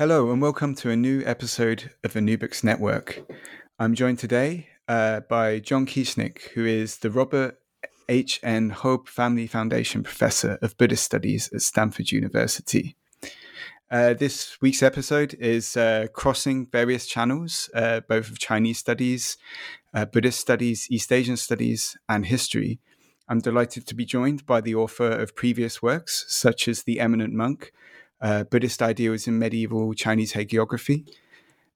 Hello, and welcome to a new episode of the New Books Network. I'm joined today uh, by John Kieschnick, who is the Robert H. N. Ho Family Foundation Professor of Buddhist Studies at Stanford University. Uh, this week's episode is uh, crossing various channels, uh, both of Chinese studies, uh, Buddhist studies, East Asian studies, and history. I'm delighted to be joined by the author of previous works, such as The Eminent Monk, uh, Buddhist ideals in medieval Chinese hagiography,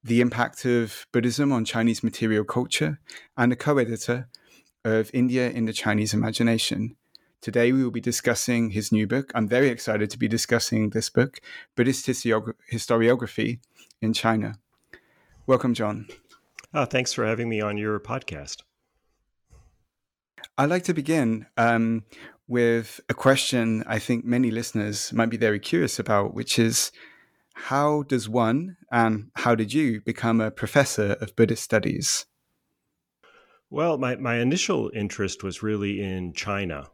the impact of Buddhism on Chinese material culture, and a co editor of India in the Chinese Imagination. Today, we will be discussing his new book. I'm very excited to be discussing this book, Buddhist Historiography in China. Welcome, John. Oh, thanks for having me on your podcast. I'd like to begin um, with a question I think many listeners might be very curious about, which is how does one and how did you become a professor of Buddhist studies? Well, my, my initial interest was really in China,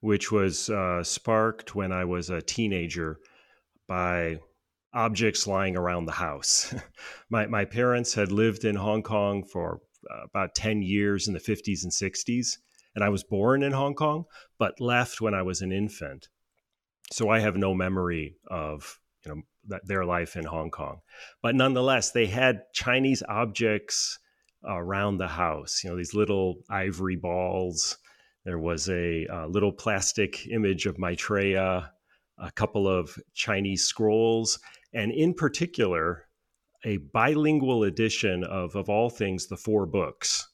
which was uh, sparked when I was a teenager by objects lying around the house. my, my parents had lived in Hong Kong for uh, about 10 years in the 50s and 60s and I was born in Hong Kong, but left when I was an infant. So I have no memory of you know their life in Hong Kong, but nonetheless, they had Chinese objects around the house. You know these little ivory balls. There was a, a little plastic image of Maitreya, a couple of Chinese scrolls, and in particular, a bilingual edition of, of all things, the four books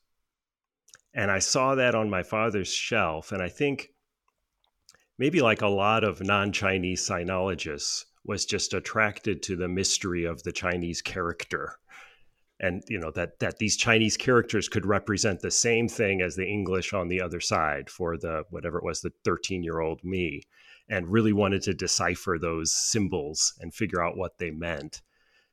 and I saw that on my father's shelf. And I think maybe like a lot of non Chinese sinologists, was just attracted to the mystery of the Chinese character. And you know that that these Chinese characters could represent the same thing as the English on the other side for the whatever it was the 13 year old me, and really wanted to decipher those symbols and figure out what they meant.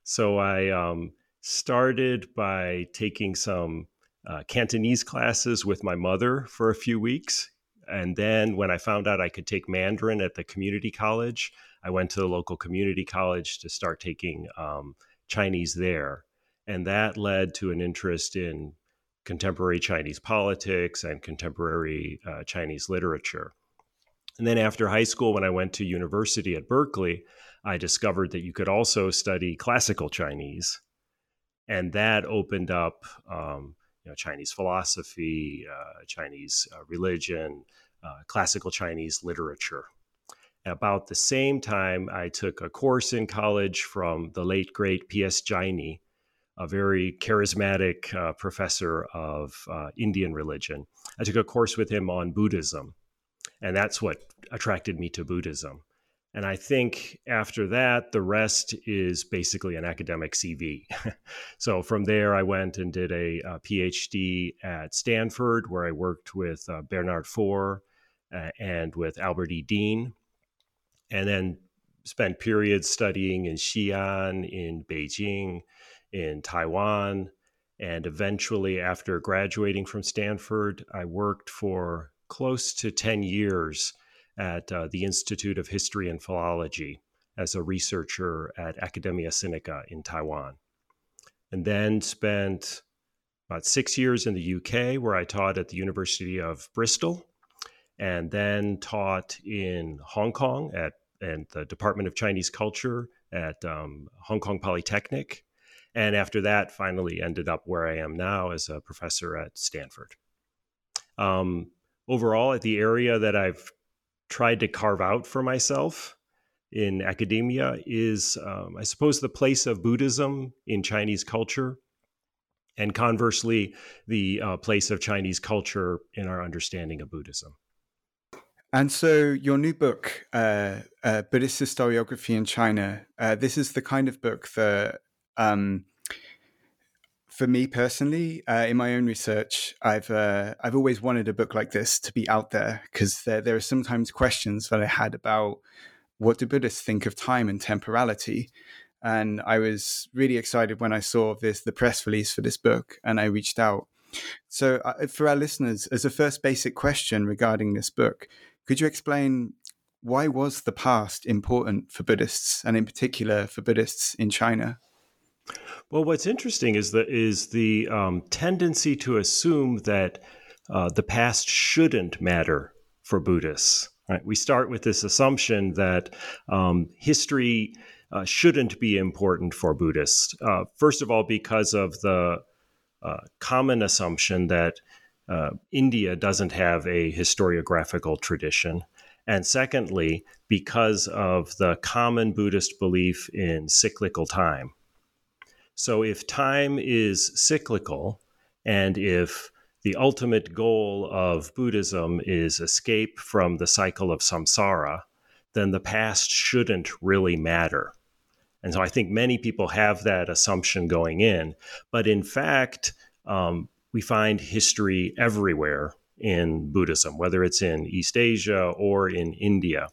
So I um, started by taking some uh, Cantonese classes with my mother for a few weeks. And then when I found out I could take Mandarin at the community college, I went to the local community college to start taking um, Chinese there. And that led to an interest in contemporary Chinese politics and contemporary uh, Chinese literature. And then after high school, when I went to university at Berkeley, I discovered that you could also study classical Chinese. And that opened up um, you know, Chinese philosophy, uh, Chinese uh, religion, uh, classical Chinese literature. About the same time, I took a course in college from the late great P.S. Jaini, a very charismatic uh, professor of uh, Indian religion. I took a course with him on Buddhism, and that's what attracted me to Buddhism. And I think after that, the rest is basically an academic CV. so from there, I went and did a, a, PhD at Stanford, where I worked with uh, Bernard Faure uh, and with Albert E. Dien, and then spent periods studying in Xi'an, in Beijing, in Taiwan. And eventually, after graduating from Stanford, I worked for close to 10 years at uh, the Institute of History and Philology as a researcher at Academia Sinica in Taiwan. And then spent about six years in the UK, where I taught at the University of Bristol, and then taught in Hong Kong at and the Department of Chinese Culture at um, Hong Kong Polytechnic. And after that, finally ended up where I am now as a professor at Stanford. Um, overall, at the area that I've tried to carve out for myself in academia is, um, I suppose, the place of Buddhism in Chinese culture, and conversely, the uh, place of Chinese culture in our understanding of Buddhism. And so, your new book, uh, uh, Buddhist Historiography in China, uh, this is the kind of book that, um, for me personally, uh, in my own research, I've uh, I've always wanted a book like this to be out there because there, there are sometimes questions that I had about what do Buddhists think of time and temporality, and I was really excited when I saw this the press release for this book, and I reached out. So, uh, for our listeners, as a first basic question regarding this book, could you explain why was the past important for Buddhists, and in particular for Buddhists in China? Well, what's interesting is the is the um, tendency to assume that uh, the past shouldn't matter for Buddhists. Right? We start with this assumption that um, history uh, shouldn't be important for Buddhists. Uh, first of all, because of the uh, common assumption that uh, India doesn't have a historiographical tradition. And secondly, because of the common Buddhist belief in cyclical time. So, if time is cyclical, and if the ultimate goal of Buddhism is escape from the cycle of samsara, then the past shouldn't really matter. And so I think many people have that assumption going in. But in fact, um, we find history everywhere in Buddhism, whether it's in East Asia or in India.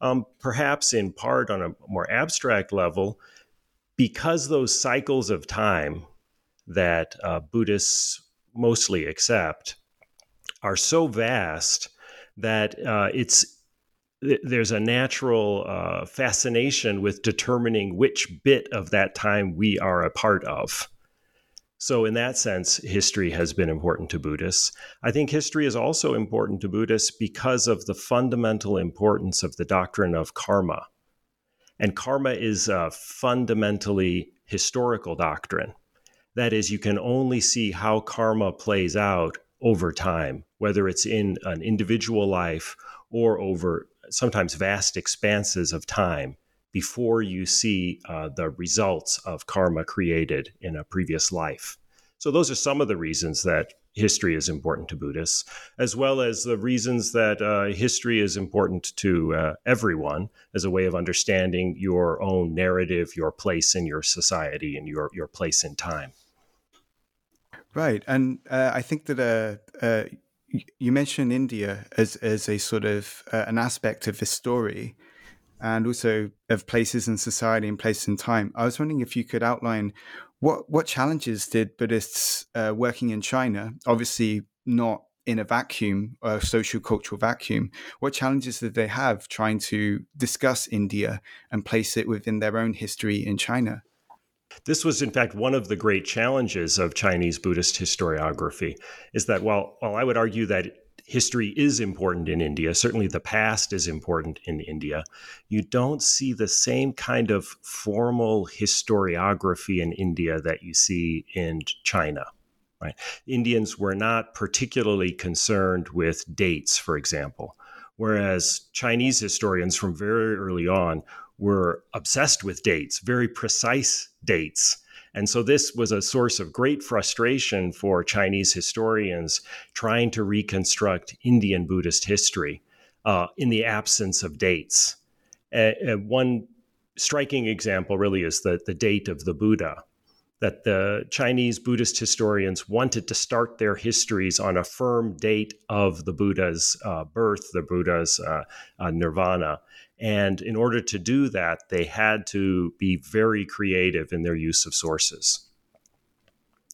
Um, perhaps in part on a more abstract level, because those cycles of time that uh, Buddhists mostly accept are so vast that uh, it's there's a natural uh, fascination with determining which bit of that time we are a part of. So, in that sense, history has been important to Buddhists. I think history is also important to Buddhists because of the fundamental importance of the doctrine of karma. And karma is a fundamentally historical doctrine. That is, you can only see how karma plays out over time, whether it's in an individual life or over sometimes vast expanses of time before you see uh, the results of karma created in a previous life. So, those are some of the reasons that history is important to Buddhists, as well as the reasons that uh, history is important to uh, everyone as a way of understanding your own narrative, your place in your society, and your, your place in time. Right. And uh, I think that uh, uh, you mentioned India as, as a sort of uh, an aspect of this story and also of places in society and places in time. I was wondering if you could outline what what challenges did Buddhists uh, working in China, obviously not in a vacuum, a social cultural vacuum, what challenges did they have trying to discuss India and place it within their own history in China? This was, in fact, one of the great challenges of Chinese Buddhist historiography, is that while, while I would argue that history is important in India. Certainly, the past is important in India. You don't see the same kind of formal historiography in India that you see in China. Right? Indians were not particularly concerned with dates, for example, whereas Chinese historians from very early on were obsessed with dates, very precise dates. And so this was a source of great frustration for Chinese historians trying to reconstruct Indian Buddhist history uh, in the absence of dates. Uh, one striking example really is the, the date of the Buddha. That the Chinese Buddhist historians wanted to start their histories on a firm date of the Buddha's uh, birth, the Buddha's uh, uh, nirvana. And in order to do that, they had to be very creative in their use of sources.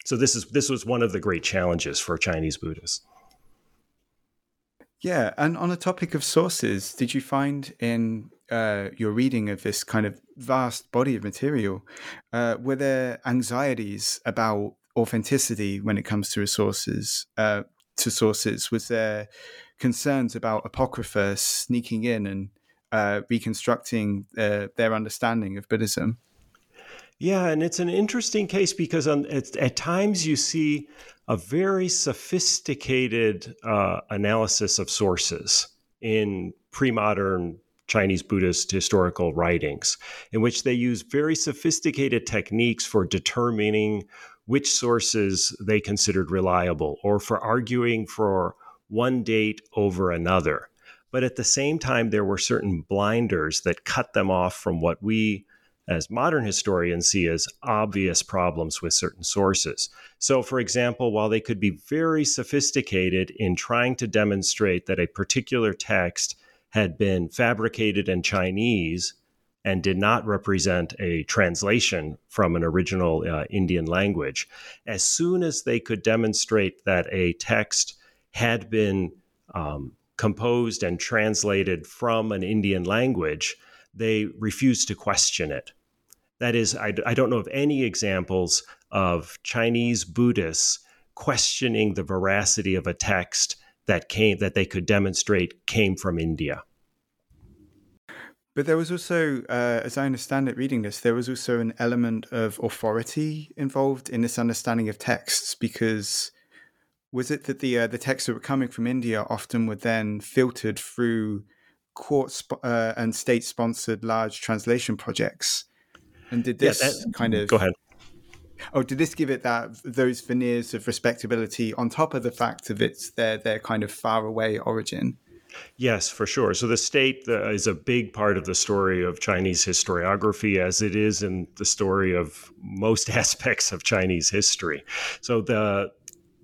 So this is this was one of the great challenges for Chinese Buddhists. Yeah, and on the topic of sources, did you find in uh, your reading of this kind of vast body of material, uh, were there anxieties about authenticity when it comes to resources? Uh, to sources, was there concerns about apocrypha sneaking in and uh, reconstructing uh, their understanding of Buddhism. Yeah, and it's an interesting case because on, at, at times you see a very sophisticated uh, analysis of sources in pre modern Chinese Buddhist historical writings, in which they use very sophisticated techniques for determining which sources they considered reliable or for arguing for one date over another. But at the same time, there were certain blinders that cut them off from what we as modern historians see as obvious problems with certain sources. So, for example, while they could be very sophisticated in trying to demonstrate that a particular text had been fabricated in Chinese and did not represent a translation from an original uh, Indian language, as soon as they could demonstrate that a text had been um, composed and translated from an Indian language, they refused to question it. That is, I, I don't know of any examples of Chinese Buddhists questioning the veracity of a text that came that they could demonstrate came from India. But there was also, uh, as I understand it, reading this, there was also an element of authority involved in this understanding of texts because was it that the uh, the texts that were coming from India often were then filtered through court sp- uh, and state sponsored large translation projects and did this yeah, that, kind of go ahead? Oh, did this give it that those veneers of respectability on top of the fact of its their their kind of far away origin? Yes, for sure. So the state uh, is a big part of the story of Chinese historiography, as it is in the story of most aspects of Chinese history. So the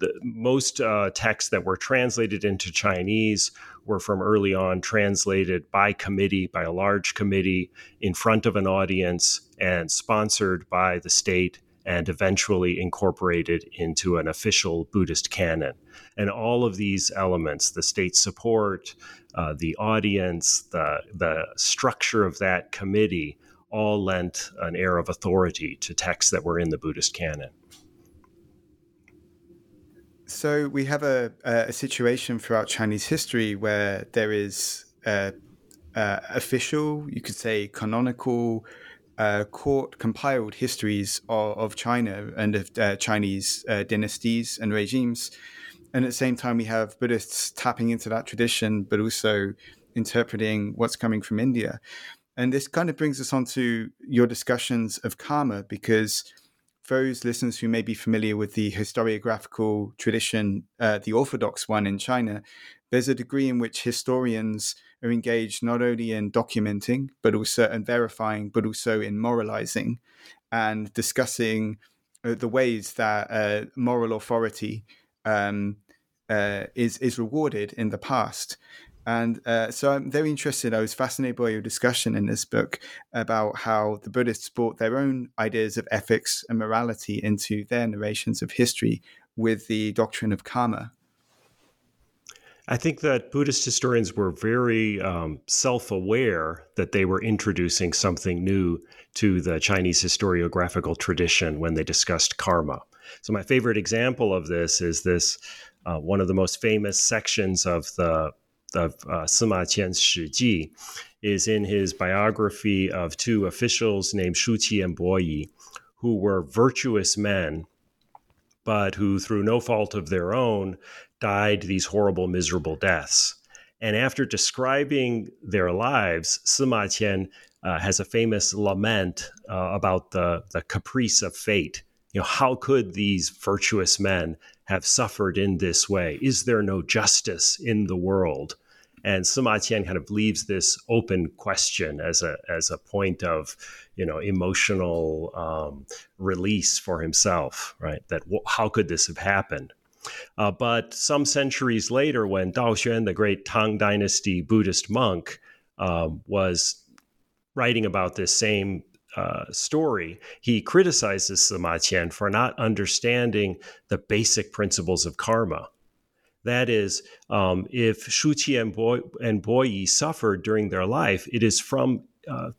the most uh, texts that were translated into Chinese were from early on translated by committee, by a large committee, in front of an audience, and sponsored by the state, and eventually incorporated into an official Buddhist canon. And all of these elements the state support, uh, the audience, the, the structure of that committee all lent an air of authority to texts that were in the Buddhist canon. So we have a, a situation throughout Chinese history where there is uh, uh, official, you could say canonical, uh, court compiled histories of, of, China and of uh, Chinese uh, dynasties and regimes. And at the same time, we have Buddhists tapping into that tradition, but also interpreting what's coming from India. And this kind of brings us on to your discussions of karma, because those listeners who may be familiar with the historiographical tradition, uh, the orthodox one in China, there's a degree in which historians are engaged not only in documenting, but also in verifying, but also in moralizing and discussing uh, the ways that uh, moral authority um, uh, is is rewarded in the past. And uh, so I'm very interested. I was fascinated by your discussion in this book about how the Buddhists brought their own ideas of ethics and morality into their narrations of history with the doctrine of karma. I think that Buddhist historians were very um, self aware that they were introducing something new to the Chinese historiographical tradition when they discussed karma. So, my favorite example of this is this uh, one of the most famous sections of the of uh, Sima Qian's Shiji is in his biography of two officials named Shu Qi and Bo Yi, who were virtuous men, but who, through no fault of their own, died these horrible, miserable deaths. And after describing their lives, Sima Qian uh, has a famous lament uh, about the, the caprice of fate. You know, how could these virtuous men have suffered in this way? Is there no justice in the world? And Sima Qian kind of leaves this open question as a as a point of you know emotional um, release for himself, right? That how could this have happened? Uh, but some centuries later, when Dao Xuan, the great Tang Dynasty Buddhist monk, um, was writing about this same uh, story, he criticizes Sima Qian for not understanding the basic principles of karma. That is, um, if Shuqi and, Boy, and Boyi suffered during their life, it is from uh,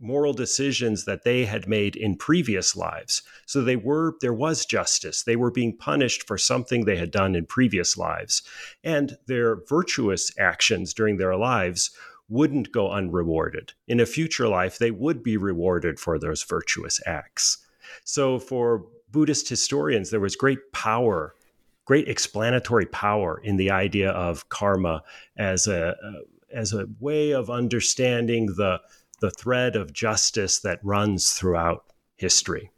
moral decisions that they had made in previous lives. So they were there was justice. They were being punished for something they had done in previous lives, and their virtuous actions during their lives wouldn't go unrewarded. In a future life, they would be rewarded for those virtuous acts. So for Buddhist historians, there was great power great explanatory power in the idea of karma as a, uh, as a way of understanding the the thread of justice that runs throughout history.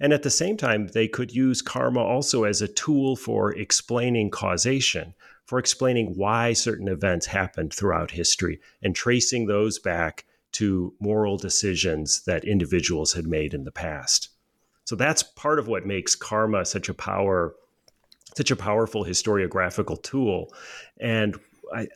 And at the same time, they could use karma also as a tool for explaining causation, for explaining why certain events happened throughout history and tracing those back to moral decisions that individuals had made in the past. So that's part of what makes karma such a power such a powerful historiographical tool. And I,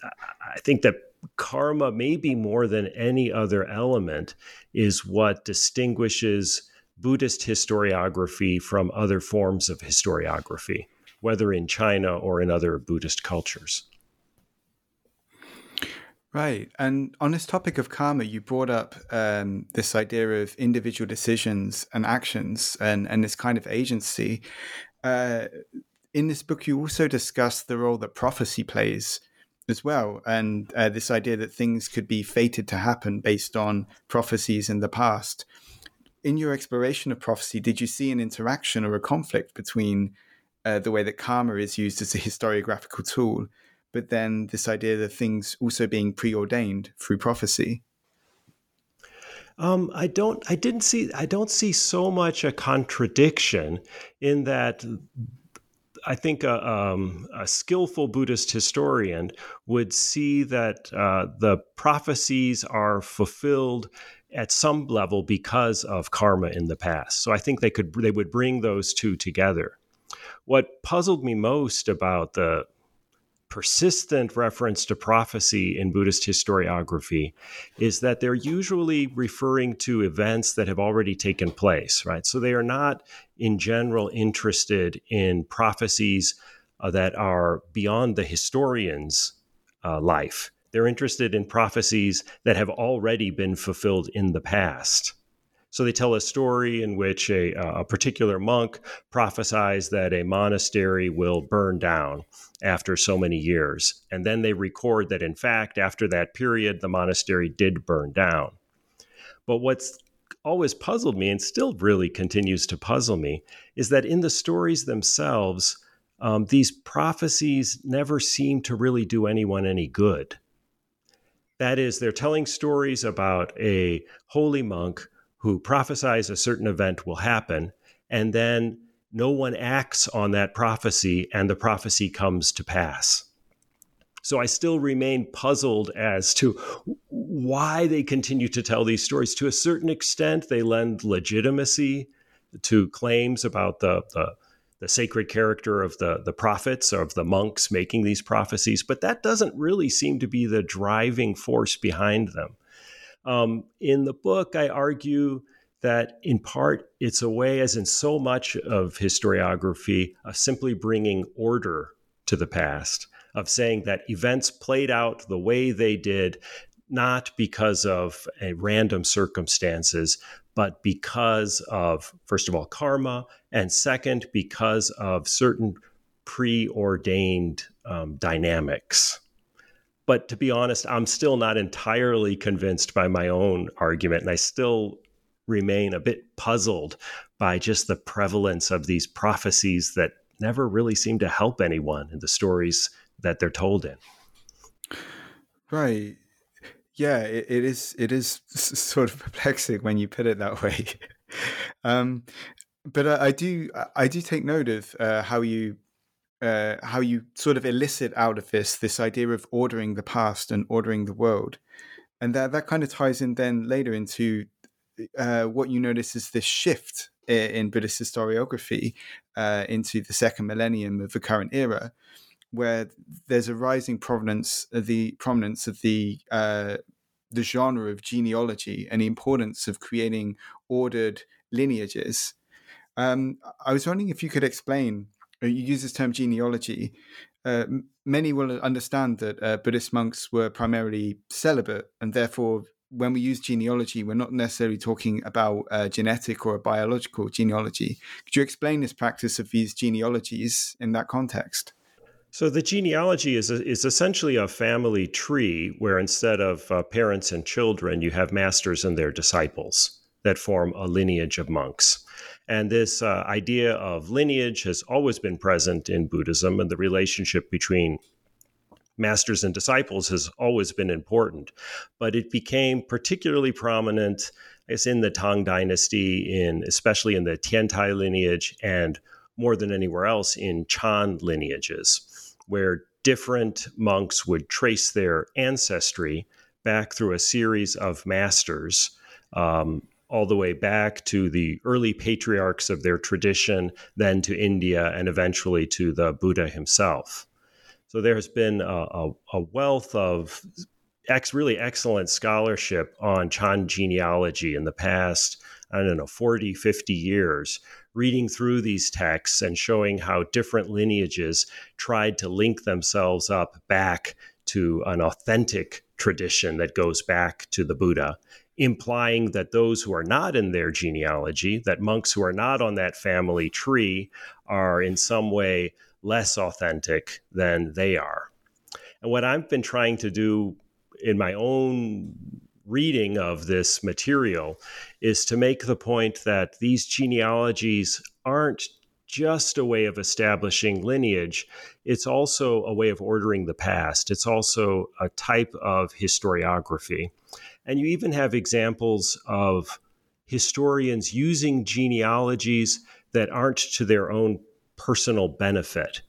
I think that karma, maybe more than any other element, is what distinguishes Buddhist historiography from other forms of historiography, whether in China or in other Buddhist cultures. Right. And on this topic of karma, you brought up um, this idea of individual decisions and actions and, and this kind of agency. Uh, in this book, you also discuss the role that prophecy plays as well, and uh, this idea that things could be fated to happen based on prophecies in the past. In your exploration of prophecy, did you see an interaction or a conflict between uh, the way that karma is used as a historiographical tool, but then this idea that things also being preordained through prophecy? Um, I don't. I didn't see. I don't see so much a contradiction in that I think a, um, a, skillful Buddhist historian would see that uh, the prophecies are fulfilled at some level because of karma in the past. So I think they could they would bring those two together. What puzzled me most about the persistent reference to prophecy in Buddhist historiography is that they're usually referring to events that have already taken place, right? So they are not, in general, interested in prophecies uh, that are beyond the historian's uh, life. They're interested in prophecies that have already been fulfilled in the past. So they tell a story in which a, a particular monk prophesies that a monastery will burn down after so many years. And then they record that, in fact, after that period, the monastery did burn down. But what's always puzzled me and still really continues to puzzle me is that in the stories themselves, um, these prophecies never seem to really do anyone any good. That is, they're telling stories about a holy monk who prophesies a certain event will happen, and then no one acts on that prophecy, and the prophecy comes to pass. So I still remain puzzled as to why they continue to tell these stories. To a certain extent, they lend legitimacy to claims about the, the, the sacred character of the, the prophets, of the monks making these prophecies, but that doesn't really seem to be the driving force behind them. Um, in the book, I argue that in part it's a way, as in so much of historiography, of simply bringing order to the past, of saying that events played out the way they did, not because of a random circumstances, but because of, first of all, karma, and second, because of certain preordained um, dynamics. But to be honest, I'm still not entirely convinced by my own argument. And I still remain a bit puzzled by just the prevalence of these prophecies that never really seem to help anyone in the stories that they're told in. Right. Yeah, it, it is. It is sort of perplexing when you put it that way. um, but I, I, do. I do take note of uh, how you uh, how you sort of elicit out of this this idea of ordering the past and ordering the world, and that that kind of ties in then later into uh, what you notice is this shift in Buddhist historiography uh, into the second millennium of the current era, where there's a rising prominence of the prominence of the uh, the genre of genealogy and the importance of creating ordered lineages. Um, I was wondering if you could explain uh, you use this term genealogy, uh, many will understand that uh, Buddhist monks were primarily celibate, and therefore, when we use genealogy, we're not necessarily talking about a genetic or biological genealogy. Could you explain this practice of these genealogies in that context? So the genealogy is a, is essentially a family tree where instead of uh, parents and children, you have masters and their disciples that form a lineage of monks. And this uh, idea of lineage has always been present in Buddhism, and the relationship between masters and disciples has always been important. But it became particularly prominent as in the Tang Dynasty, in especially in the Tiantai lineage, and more than anywhere else in Chan lineages, where different monks would trace their ancestry back through a series of masters, um, all the way back to the early patriarchs of their tradition, then to India, and eventually to the Buddha himself. So there has been a, a, a wealth of ex, really excellent scholarship on Chan genealogy in the past, I don't know, 40, 50 years, reading through these texts and showing how different lineages tried to link themselves up back to an authentic tradition that goes back to the Buddha, implying that those who are not in their genealogy, that monks who are not on that family tree, are in some way less authentic than they are. And what I've been trying to do in my own reading of this material is to make the point that these genealogies aren't just a way of establishing lineage, it's also a way of ordering the past. It's also a type of historiography. And you even have examples of historians using genealogies that aren't to their own personal benefit.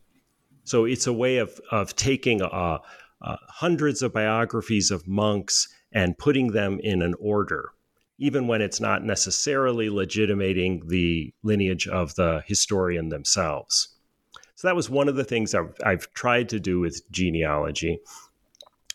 So it's a way of, of taking uh, uh, hundreds of biographies of monks and putting them in an order even when it's not necessarily legitimating the lineage of the historian themselves. So that was one of the things I've, I've tried to do with genealogy.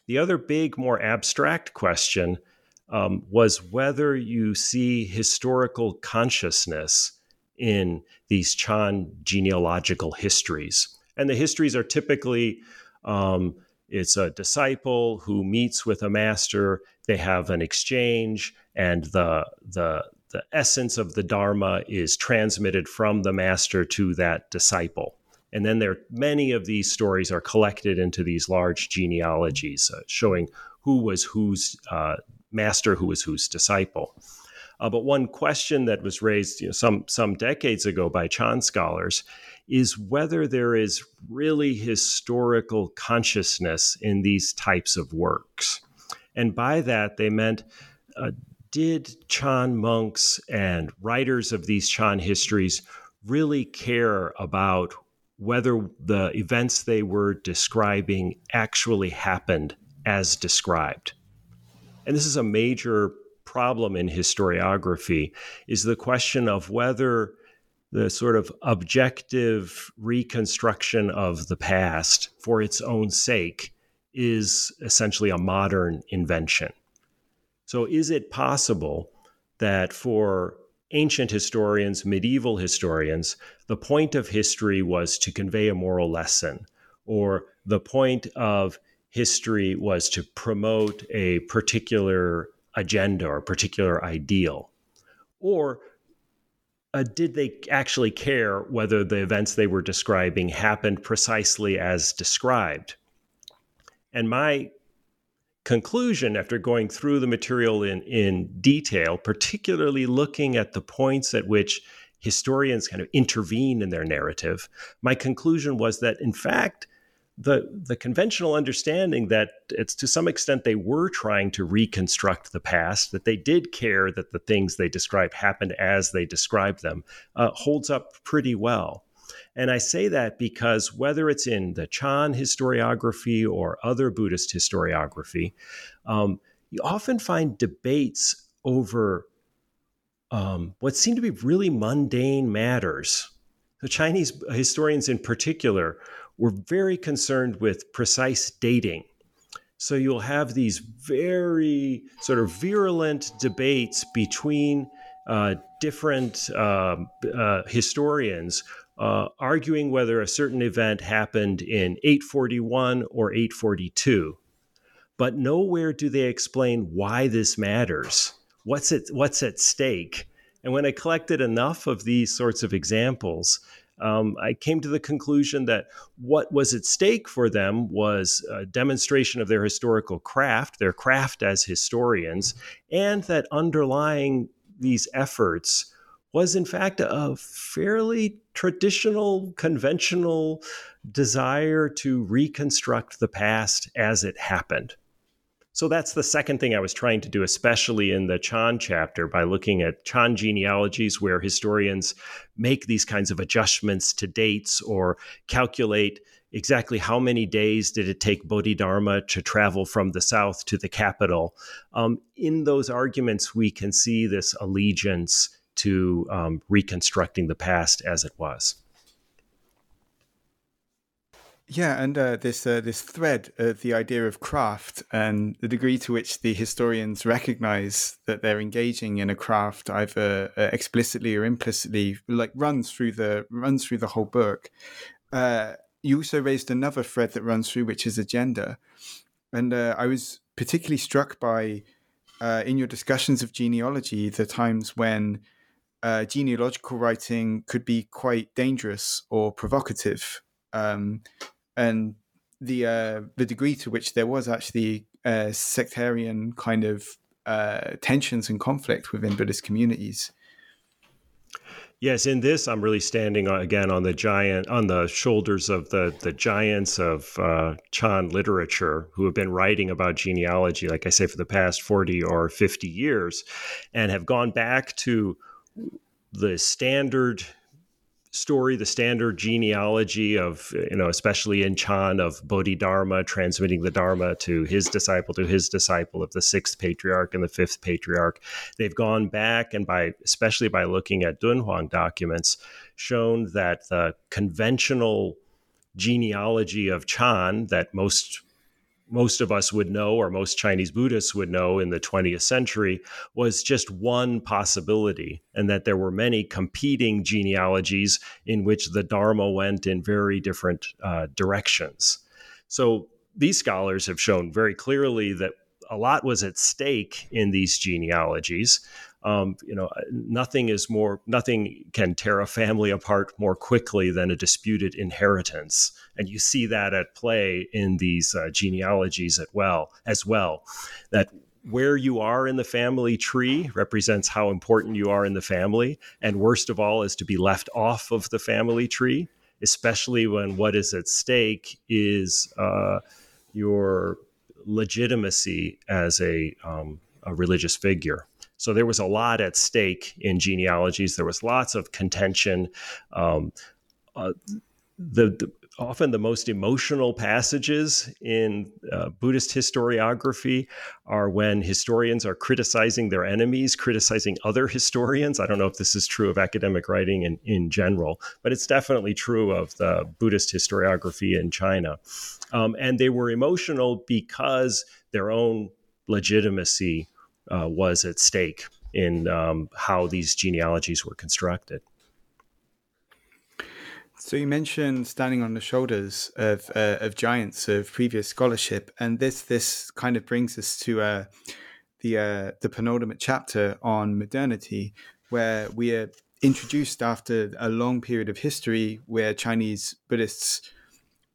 The other big, more abstract question um, was whether you see historical consciousness in these Chan genealogical histories. And the histories are typically um, it's a disciple who meets with a master, they have an exchange, and the the the essence of the dharma is transmitted from the master to that disciple and then there many of these stories are collected into these large genealogies uh, showing who was whose uh, master who was whose disciple uh, but one question that was raised you know, some some decades ago by Chan scholars is whether there is really historical consciousness in these types of works. And by that, they meant uh, did Chan monks and writers of these Chan histories really care about whether the events they were describing actually happened as described? And this is a major problem in historiography is the question of whether the sort of objective reconstruction of the past for its own sake is essentially a modern invention. So, is it possible that for ancient historians, medieval historians, the point of history was to convey a moral lesson, or the point of history was to promote a particular agenda or particular ideal? Or uh, did they actually care whether the events they were describing happened precisely as described? And my conclusion after going through the material in, in detail, particularly looking at the points at which historians kind of intervene in their narrative, my conclusion was that, in fact, the the conventional understanding that it's to some extent they were trying to reconstruct the past, that they did care that the things they described happened as they described them, uh, holds up pretty well. And I say that because whether it's in the Chan historiography or other Buddhist historiography, um, you often find debates over um, what seem to be really mundane matters. The Chinese historians, in particular, were very concerned with precise dating. So you'll have these very sort of virulent debates between uh, different uh, uh, historians uh, arguing whether a certain event happened in 841 or 842. But nowhere do they explain why this matters. What's it, what's at stake? And when I collected enough of these sorts of examples, um, I came to the conclusion that what was at stake for them was a demonstration of their historical craft, their craft as historians, and that underlying these efforts was in fact a fairly traditional, conventional desire to reconstruct the past as it happened. So that's the second thing I was trying to do, especially in the Chan chapter, by looking at Chan genealogies where historians make these kinds of adjustments to dates or calculate exactly how many days did it take Bodhidharma to travel from the south to the capital. Um, in those arguments, we can see this allegiance to um, reconstructing the past as it was. Yeah, and uh, this uh, this thread of the idea of craft and the degree to which the historians recognize that they're engaging in a craft, either uh, explicitly or implicitly, like runs through the runs through the whole book. Uh, you also raised another thread that runs through, which is agenda, and uh, I was particularly struck by uh, in your discussions of genealogy the times when genealogical writing could be quite dangerous or provocative. Um, and the uh, the degree to which there was actually uh, sectarian kind of uh, tensions and conflict within Buddhist communities. Yes, in this, I'm really standing again on the giant, on the shoulders of the the giants of uh, Chan literature who have been writing about genealogy, like I say, for the past forty or fifty years, and have gone back to the standard story, the standard genealogy of, you know, especially in Chan of Bodhidharma transmitting the Dharma to his disciple, to his disciple of the sixth patriarch and the fifth patriarch. They've gone back and by, especially by looking at Dunhuang documents, shown that the conventional genealogy of Chan that most most of us would know, or most Chinese Buddhists would know in the 20th century, was just one possibility, and that there were many competing genealogies in which the Dharma went in very different uh, directions. So these scholars have shown very clearly that a lot was at stake in these genealogies. Um, you know, nothing is more, nothing can tear a family apart more quickly than a disputed inheritance, and you see that at play in these uh, genealogies as well. As well, that where you are in the family tree represents how important you are in the family, and worst of all is to be left off of the family tree, especially when what is at stake is uh, your legitimacy as a, um, a religious figure. So there was a lot at stake in genealogies. There was lots of contention. Um, uh, the, the, often the most emotional passages in uh, Buddhist historiography are when historians are criticizing their enemies, criticizing other historians. I don't know if this is true of academic writing in, in general, but it's definitely true of the Buddhist historiography in China. Um, and they were emotional because their own legitimacy uh, was at stake in um, how these genealogies were constructed. So you mentioned standing on the shoulders of uh, of giants of previous scholarship, and this this kind of brings us to uh, the uh, the penultimate chapter on modernity, where we are introduced after a long period of history where Chinese Buddhists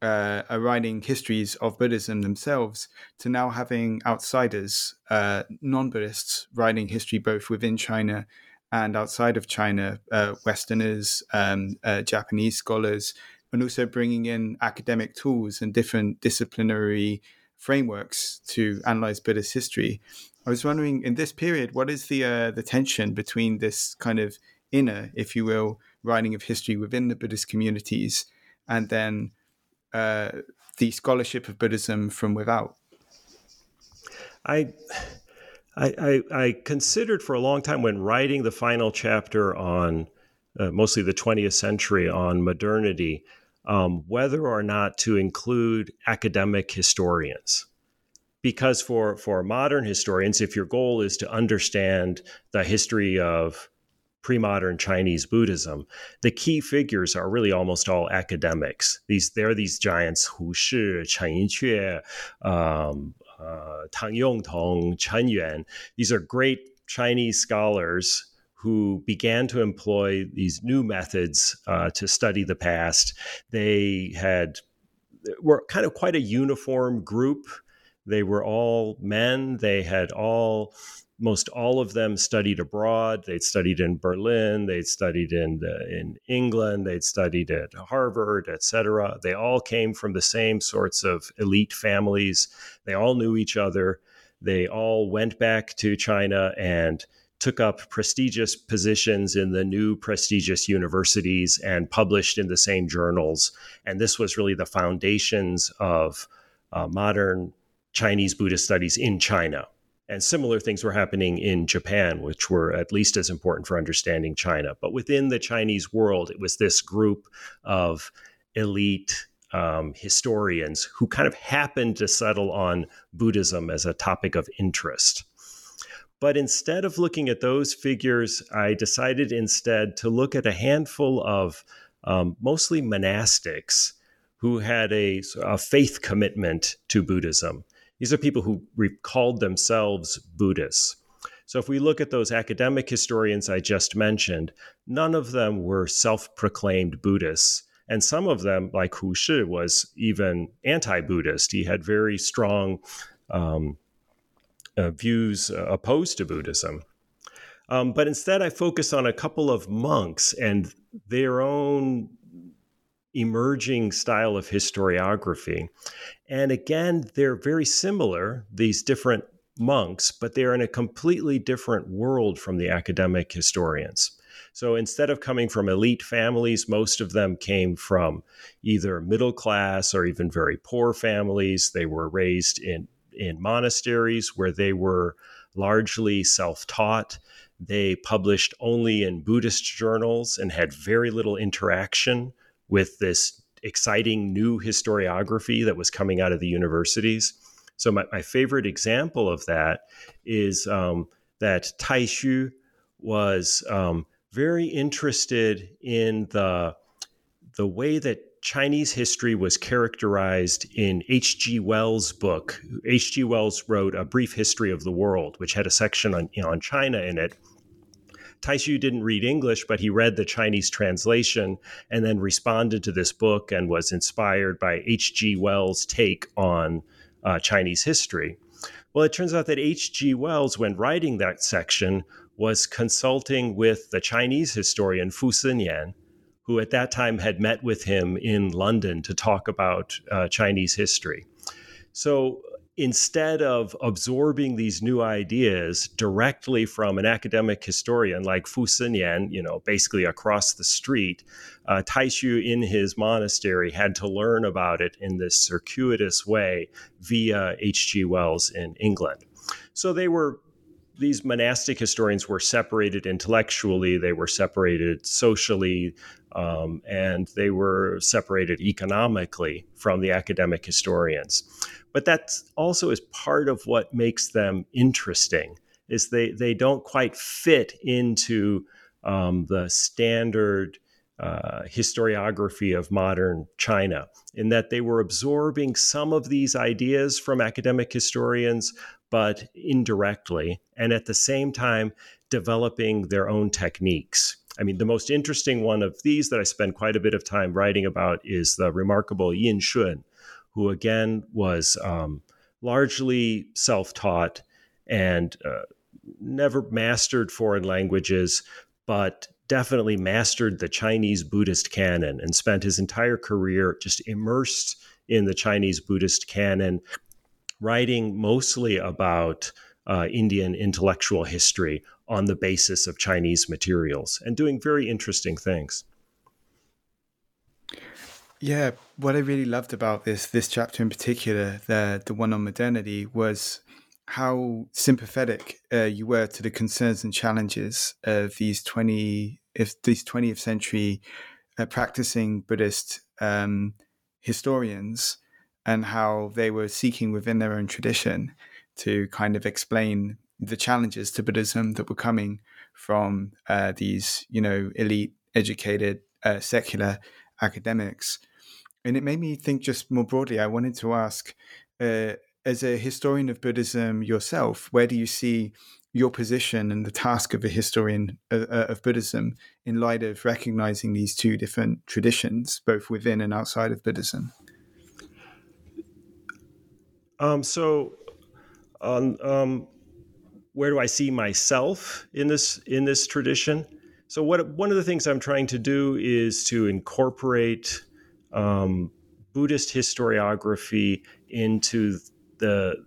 uh, are writing histories of Buddhism themselves to now having outsiders, uh, non Buddhists, writing history both within China and outside of China, uh, Westerners, um, uh, Japanese scholars, and also bringing in academic tools and different disciplinary frameworks to analyze Buddhist history. I was wondering, in this period, what is the uh, the tension between this kind of inner, if you will, writing of history within the Buddhist communities, and then uh, the scholarship of Buddhism from without? I, I, I, considered for a long time when writing the final chapter on uh, mostly the 20th century on modernity, um, whether or not to include academic historians. Because for, for modern historians, if your goal is to understand the history of pre-modern Chinese Buddhism, the key figures are really almost all academics. These they're these giants Hu Shi, Chen Yinque, um, uh, Tang Yongtong, Chen Yuan. These are great Chinese scholars who began to employ these new methods uh, to study the past. They had were kind of quite a uniform group. They were all men. They had all most all of them studied abroad. They'd studied in Berlin, they'd studied in the, in England, they'd studied at Harvard, etc. They all came from the same sorts of elite families. They all knew each other. They all went back to China and took up prestigious positions in the new prestigious universities and published in the same journals. And this was really the foundations of uh, modern Chinese Buddhist studies in China. And similar things were happening in Japan, which were at least as important for understanding China. But within the Chinese world, it was this group of elite um, historians who kind of happened to settle on Buddhism as a topic of interest. But instead of looking at those figures, I decided instead to look at a handful of um, mostly monastics who had a, a, faith commitment to Buddhism. These are people who called themselves Buddhists. So if we look at those academic historians I just mentioned, none of them were self proclaimed Buddhists. And some of them, like Hu Shi, was even anti Buddhist. He had very strong um, uh, views uh, opposed to Buddhism. Um, but instead, I focus on a couple of monks and their own emerging style of historiography. And again, they're very similar, these different monks, but they're in a completely different world from the academic historians. So instead of coming from elite families, most of them came from either middle class or even very poor families. They were raised in, in monasteries where they were largely self taught. They published only in Buddhist journals and had very little interaction with this exciting new historiography that was coming out of the universities. So, my, my favorite example of that is um, that Taixu was um, very interested in the the way that Chinese history was characterized in H.G. Wells' book. H.G. Wells wrote A Brief History of the World, which had a section on, on China in it. Taixu didn't read English, but he read the Chinese translation and then responded to this book and was inspired by H.G. Wells' take on uh, Chinese history. Well, it turns out that H.G. Wells, when writing that section, was consulting with the Chinese historian Fu Sinian, who at that time had met with him in London to talk about uh, Chinese history. So instead of absorbing these new ideas directly from an academic historian like Fu Sinian, you know, basically across the street, uh, Taixu in his monastery had to learn about it in this circuitous way via H.G. Wells in England. So they were these monastic historians were separated intellectually, they were separated socially, um, and they were separated economically from the academic historians. But that also is part of what makes them interesting. Is they they don't quite fit into um, the standard uh, historiography of modern China, in that they were absorbing some of these ideas from academic historians, but indirectly, and at the same time, developing their own techniques. I mean, the most interesting one of these that I spend quite a bit of time writing about is the remarkable Yin Shun, who again was um, largely self taught and uh, never mastered foreign languages, but definitely mastered the Chinese Buddhist canon and spent his entire career just immersed in the Chinese Buddhist canon, writing mostly about uh, Indian intellectual history on the basis of Chinese materials and doing very interesting things. Yeah, what I really loved about this this chapter in particular, the the one on modernity, was how sympathetic uh, you were to the concerns and challenges of these twenty if these twentieth century uh, practicing Buddhist um, historians and how they were seeking within their own tradition to kind of explain the challenges to Buddhism that were coming from uh, these, you know, elite, educated, uh, secular academics. And it made me think just more broadly. I wanted to ask, uh, as a historian of Buddhism yourself, where do you see your position and the task of a historian uh, uh, of Buddhism in light of recognizing these two different traditions, both within and outside of Buddhism? Um, so, um, where do I see myself in this in this tradition? So, what one of the things I'm trying to do is to incorporate um, Buddhist historiography into the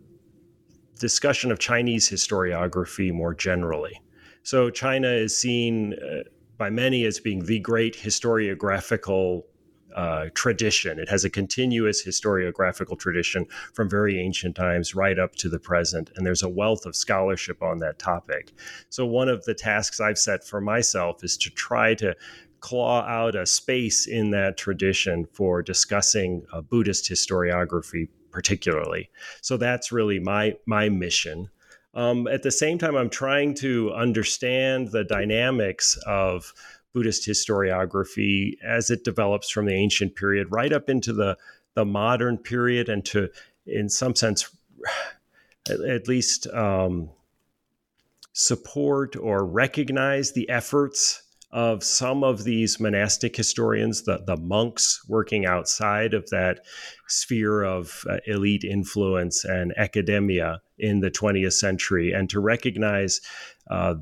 discussion of Chinese historiography more generally. So China is seen uh, by many as being the great historiographical uh, tradition. It has a continuous historiographical tradition from very ancient times right up to the present, and there's a wealth of scholarship on that topic. So, one of the tasks I've set for myself is to try to claw out a space in that tradition for discussing uh, Buddhist historiography, particularly. So, that's really my my mission. Um, at the same time, I'm trying to understand the dynamics of Buddhist historiography as it develops from the ancient period right up into the, the modern period and to, in some sense, at, at least um, support or recognize the efforts of some of these monastic historians, the, the monks working outside of that sphere of uh, elite influence and academia in the 20th century, and to recognize uh,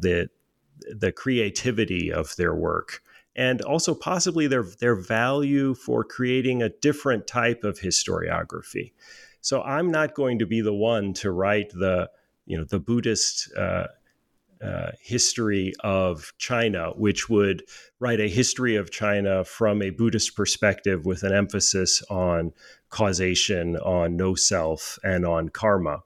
the creativity of their work and also possibly their their value for creating a different type of historiography. So I'm not going to be the one to write the you know the Buddhist uh, uh, history of China, which would write a history of China from a Buddhist perspective with an emphasis on causation, on no self, and on karma.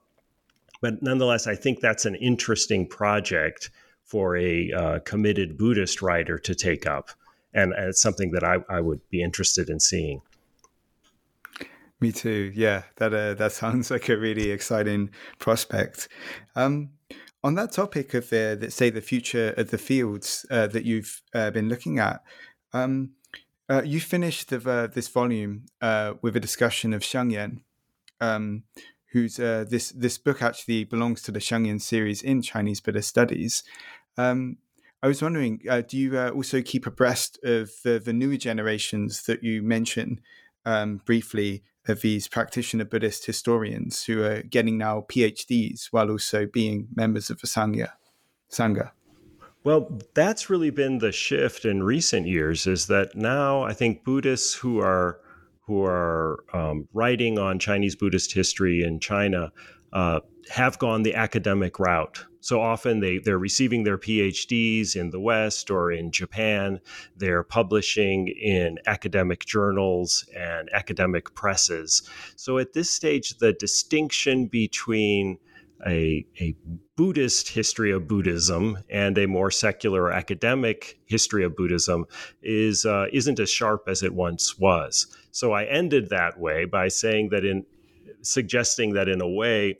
But nonetheless, I think that's an interesting project for a uh, committed Buddhist writer to take up. And, and it's something that I, I would be interested in seeing. Me too. Yeah, that uh, that sounds like a really exciting prospect. Um, on that topic of the, the, say the future of the fields uh, that you've uh, been looking at, um, uh, you finished the, uh, this volume uh, with a discussion of Sheng Yen, um, who's this this book actually belongs to the Sheng Yen series in Chinese Buddhist studies, um, I was wondering, uh, do you uh, also keep abreast of the, the newer generations that you mention um, briefly of these practitioner Buddhist historians who are getting now PhDs while also being members of the Sangha? Sangha? Well, that's really been the shift in recent years. Is that now I think Buddhists who are who are um, writing on Chinese Buddhist history in China uh, have gone the academic route. So often they, they're receiving their PhDs in the West or in Japan. They're publishing in academic journals and academic presses. So at this stage, the distinction between a, a Buddhist history of Buddhism and a more secular academic history of Buddhism is uh, isn't as sharp as it once was. So I ended that way by saying that in suggesting that in a way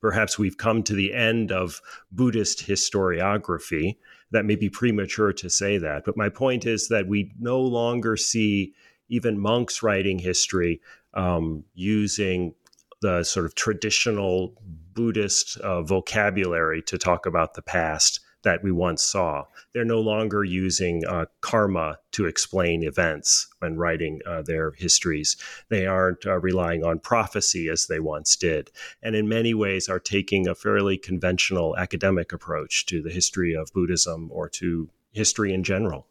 perhaps we've come to the end of Buddhist historiography. That may be premature to say that, but my point is that we no longer see even monks writing history um, using the sort of traditional Buddhist uh, vocabulary to talk about the past that we once saw. They're no longer using uh, karma to explain events when writing uh, their histories. They aren't uh, relying on prophecy as they once did, and in many ways are taking a fairly conventional academic approach to the history of Buddhism or to history in general.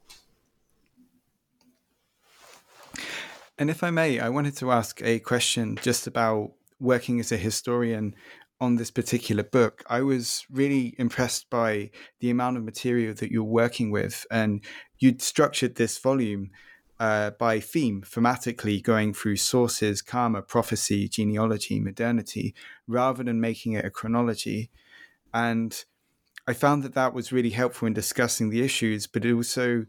And if I may, I wanted to ask a question just about working as a historian on this particular book, I was really impressed by the amount of material that you're working with. And you'd structured this volume uh, by theme, thematically going through sources, karma, prophecy, genealogy, modernity, rather than making it a chronology. And I found that that was really helpful in discussing the issues, but also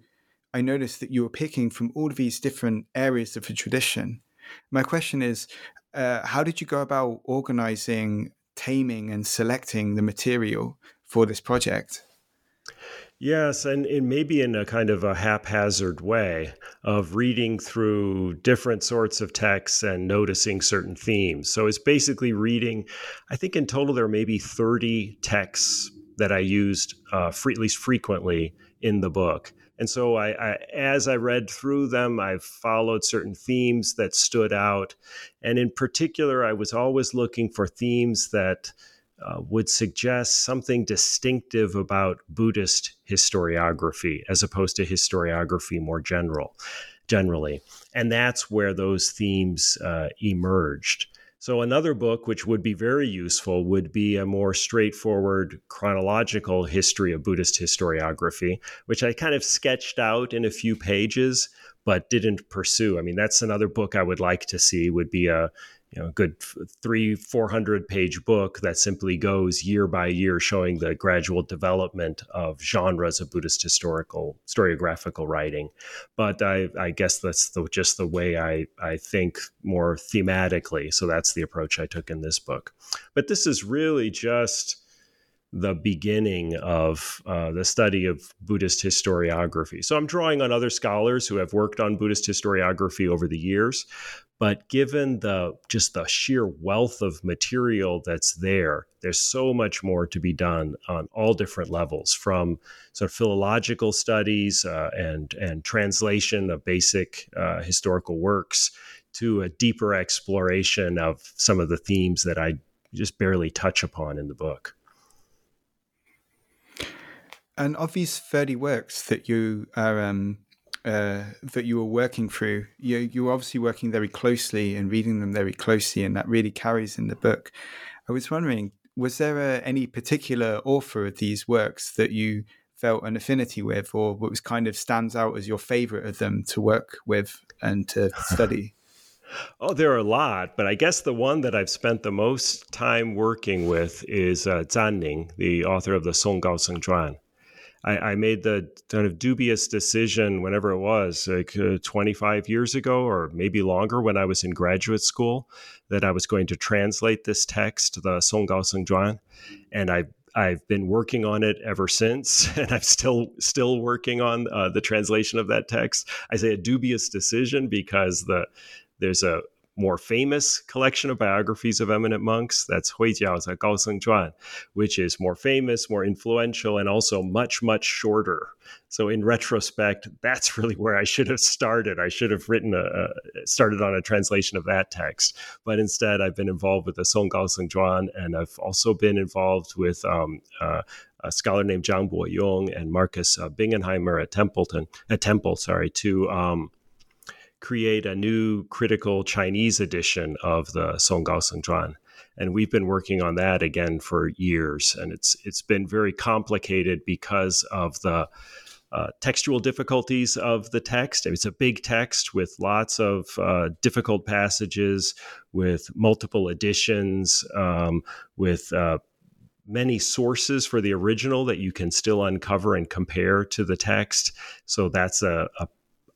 I noticed that you were picking from all of these different areas of the tradition. My question is, uh, how did you go about organizing taming and selecting the material for this project? Yes, and it may be in a kind of a haphazard way of reading through different sorts of texts and noticing certain themes. So it's basically reading, I think in total there may be 30 texts that I used uh, free, at least frequently in the book. And so, I, I, as I read through them, I followed certain themes that stood out. And in particular, I was always looking for themes that uh, would suggest something distinctive about Buddhist historiography as opposed to historiography more general, generally. And that's where those themes uh, emerged. So, another book which would be very useful would be a more straightforward chronological history of Buddhist historiography, which I kind of sketched out in a few pages but didn't pursue. I mean, that's another book I would like to see would be a you know, good three, 400 page book that simply goes year by year showing the gradual development of genres of Buddhist historical, historiographical writing. But I, I guess that's the, just the way I, I think more thematically. So that's the approach I took in this book. But this is really just the beginning of uh, the study of Buddhist historiography. So I'm drawing on other scholars who have worked on Buddhist historiography over the years, but given the just the sheer wealth of material that's there, there's so much more to be done on all different levels, from sort of philological studies uh, and and translation of basic uh, historical works to a deeper exploration of some of the themes that I just barely touch upon in the book. And of these 30 works that you are um, uh, that you were working through, you you were obviously working very closely and reading them very closely, and that really carries in the book. I was wondering, was there uh, any particular author of these works that you felt an affinity with, or what was kind of stands out as your favorite of them to work with and to study? Oh, there are a lot, but I guess the one that I've spent the most time working with is uh, Zan Ning, the author of the Song Gao Seng Zhuan. I, I, made the kind of dubious decision whenever it was, like uh, 25 years ago or maybe longer when I was in graduate school, that I was going to translate this text, the Song Gao Seng Zhuan. And I I've been working on it ever since, and I'm still still working on uh, the translation of that text. I say a dubious decision because the there's a more famous collection of biographies of eminent monks. That's Huijiao's Gao Seng which is more famous, more influential, and also much, much shorter. So in retrospect, that's really where I should have started. I should have written a, started on a translation of that text, but instead I've been involved with the Song Gao and I've also been involved with um, uh, a scholar named Zhang Bo and Marcus uh, Bingenheimer at Templeton, at Temple, sorry, to um, create a new critical Chinese edition of the Song Gao Seng Zhuan. And we've been working on that again for years. And it's it's been very complicated because of the uh, textual difficulties of the text. It's a big text with lots of uh, difficult passages, with multiple editions, um, with uh, many sources for the original that you can still uncover and compare to the text. So that's a, a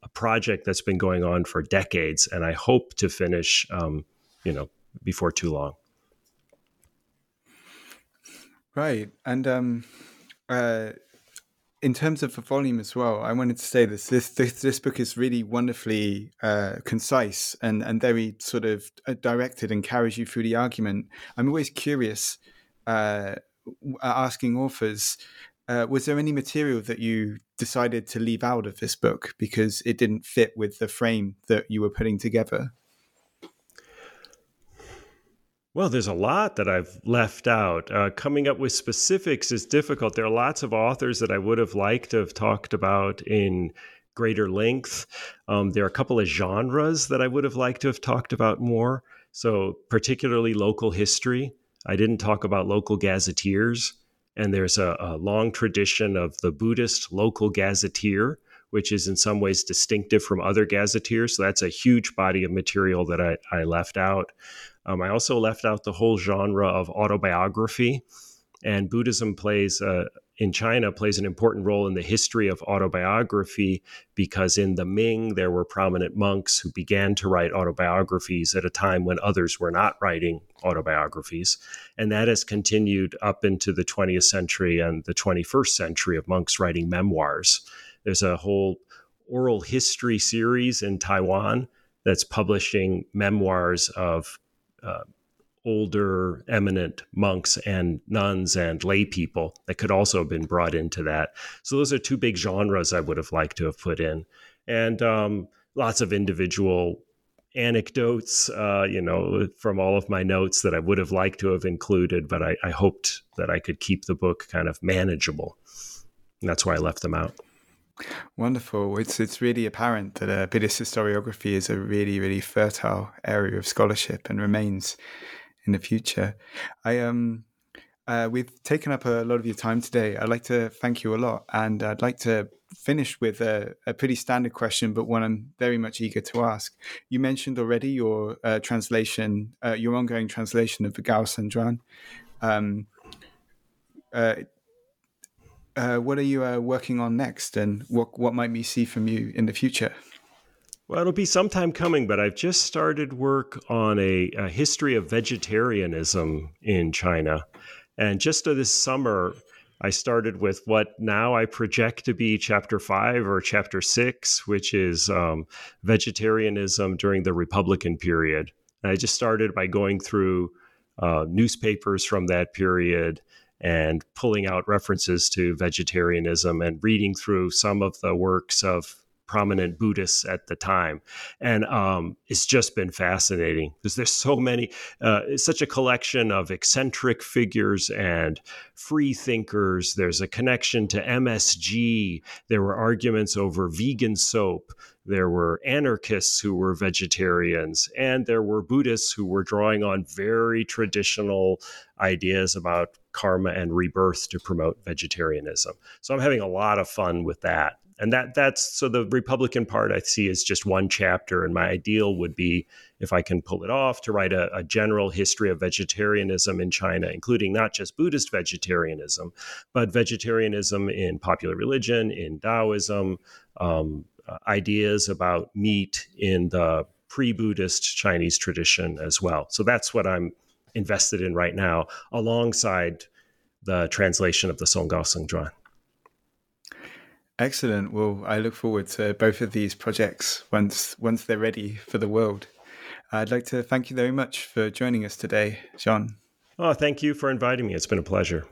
a project that's been going on for decades, and I hope to finish, um, you know, before too long. Right, and um, uh, in terms of the volume as well, I wanted to say this: this this, this book is really wonderfully uh, concise and and very sort of uh, directed and carries you through the argument. I'm always curious, uh, asking authors uh, was there any material that you decided to leave out of this book because it didn't fit with the frame that you were putting together? Well, there's a lot that I've left out. Uh, coming up with specifics is difficult. There are lots of authors that I would have liked to have talked about in greater length. Um, there are a couple of genres that I would have liked to have talked about more. So, particularly local history. I didn't talk about local gazetteers. And there's a, a long tradition of the Buddhist local gazetteer, which is in some ways distinctive from other gazetteers. So that's a huge body of material that I, I left out. Um, I also left out the whole genre of autobiography, and Buddhism plays a, in China plays an important role in the history of autobiography because in the Ming, there were prominent monks who began to write autobiographies at a time when others were not writing autobiographies. And that has continued up into the 20th century and the 21st century of monks writing memoirs. There's a whole oral history series in Taiwan that's publishing memoirs of uh, older eminent monks and nuns and lay people that could also have been brought into that. So those are two big genres I would have liked to have put in, and um, lots of individual anecdotes, uh, you know, from all of my notes that I would have liked to have included, but I, I hoped that I could keep the book kind of manageable. And that's why I left them out. Wonderful. It's it's really apparent that uh, Buddhist historiography is a really really fertile area of scholarship and remains in the future. I um uh, we've taken up a lot of your time today. I'd like to thank you a lot, and I'd like to finish with a, a pretty standard question, but one I'm very much eager to ask. You mentioned already your uh, translation, uh, your ongoing translation of the Gao Seng Um, uh, uh, what are you uh, working on next, and what what might we see from you in the future? Well, it'll be some time coming, but I've just started work on a, a history of vegetarianism in China. And just this summer, I started with what now I project to be chapter five or chapter six, which is um, vegetarianism during the Republican period. And I just started by going through uh, newspapers from that period and pulling out references to vegetarianism and reading through some of the works of prominent Buddhists at the time. And um, it's just been fascinating because there's so many, uh, such a collection of eccentric figures and free thinkers. There's a connection to MSG. There were arguments over vegan soap. There were anarchists who were vegetarians, and there were Buddhists who were drawing on very traditional ideas about karma and rebirth to promote vegetarianism. So I'm having a lot of fun with that and that that's so the republican part i see is just one chapter and my ideal would be if i can pull it off to write a, a general history of vegetarianism in china including not just buddhist vegetarianism but vegetarianism in popular religion in taoism um, uh, ideas about meat in the pre-buddhist chinese tradition as well so that's what i'm invested in right now alongside the translation of the song Songgao Sengzhuan. Excellent. Well, I look forward to both of these projects once once they're ready for the world. I'd like to thank you very much for joining us today, John. Oh, thank you for inviting me. It's been a pleasure.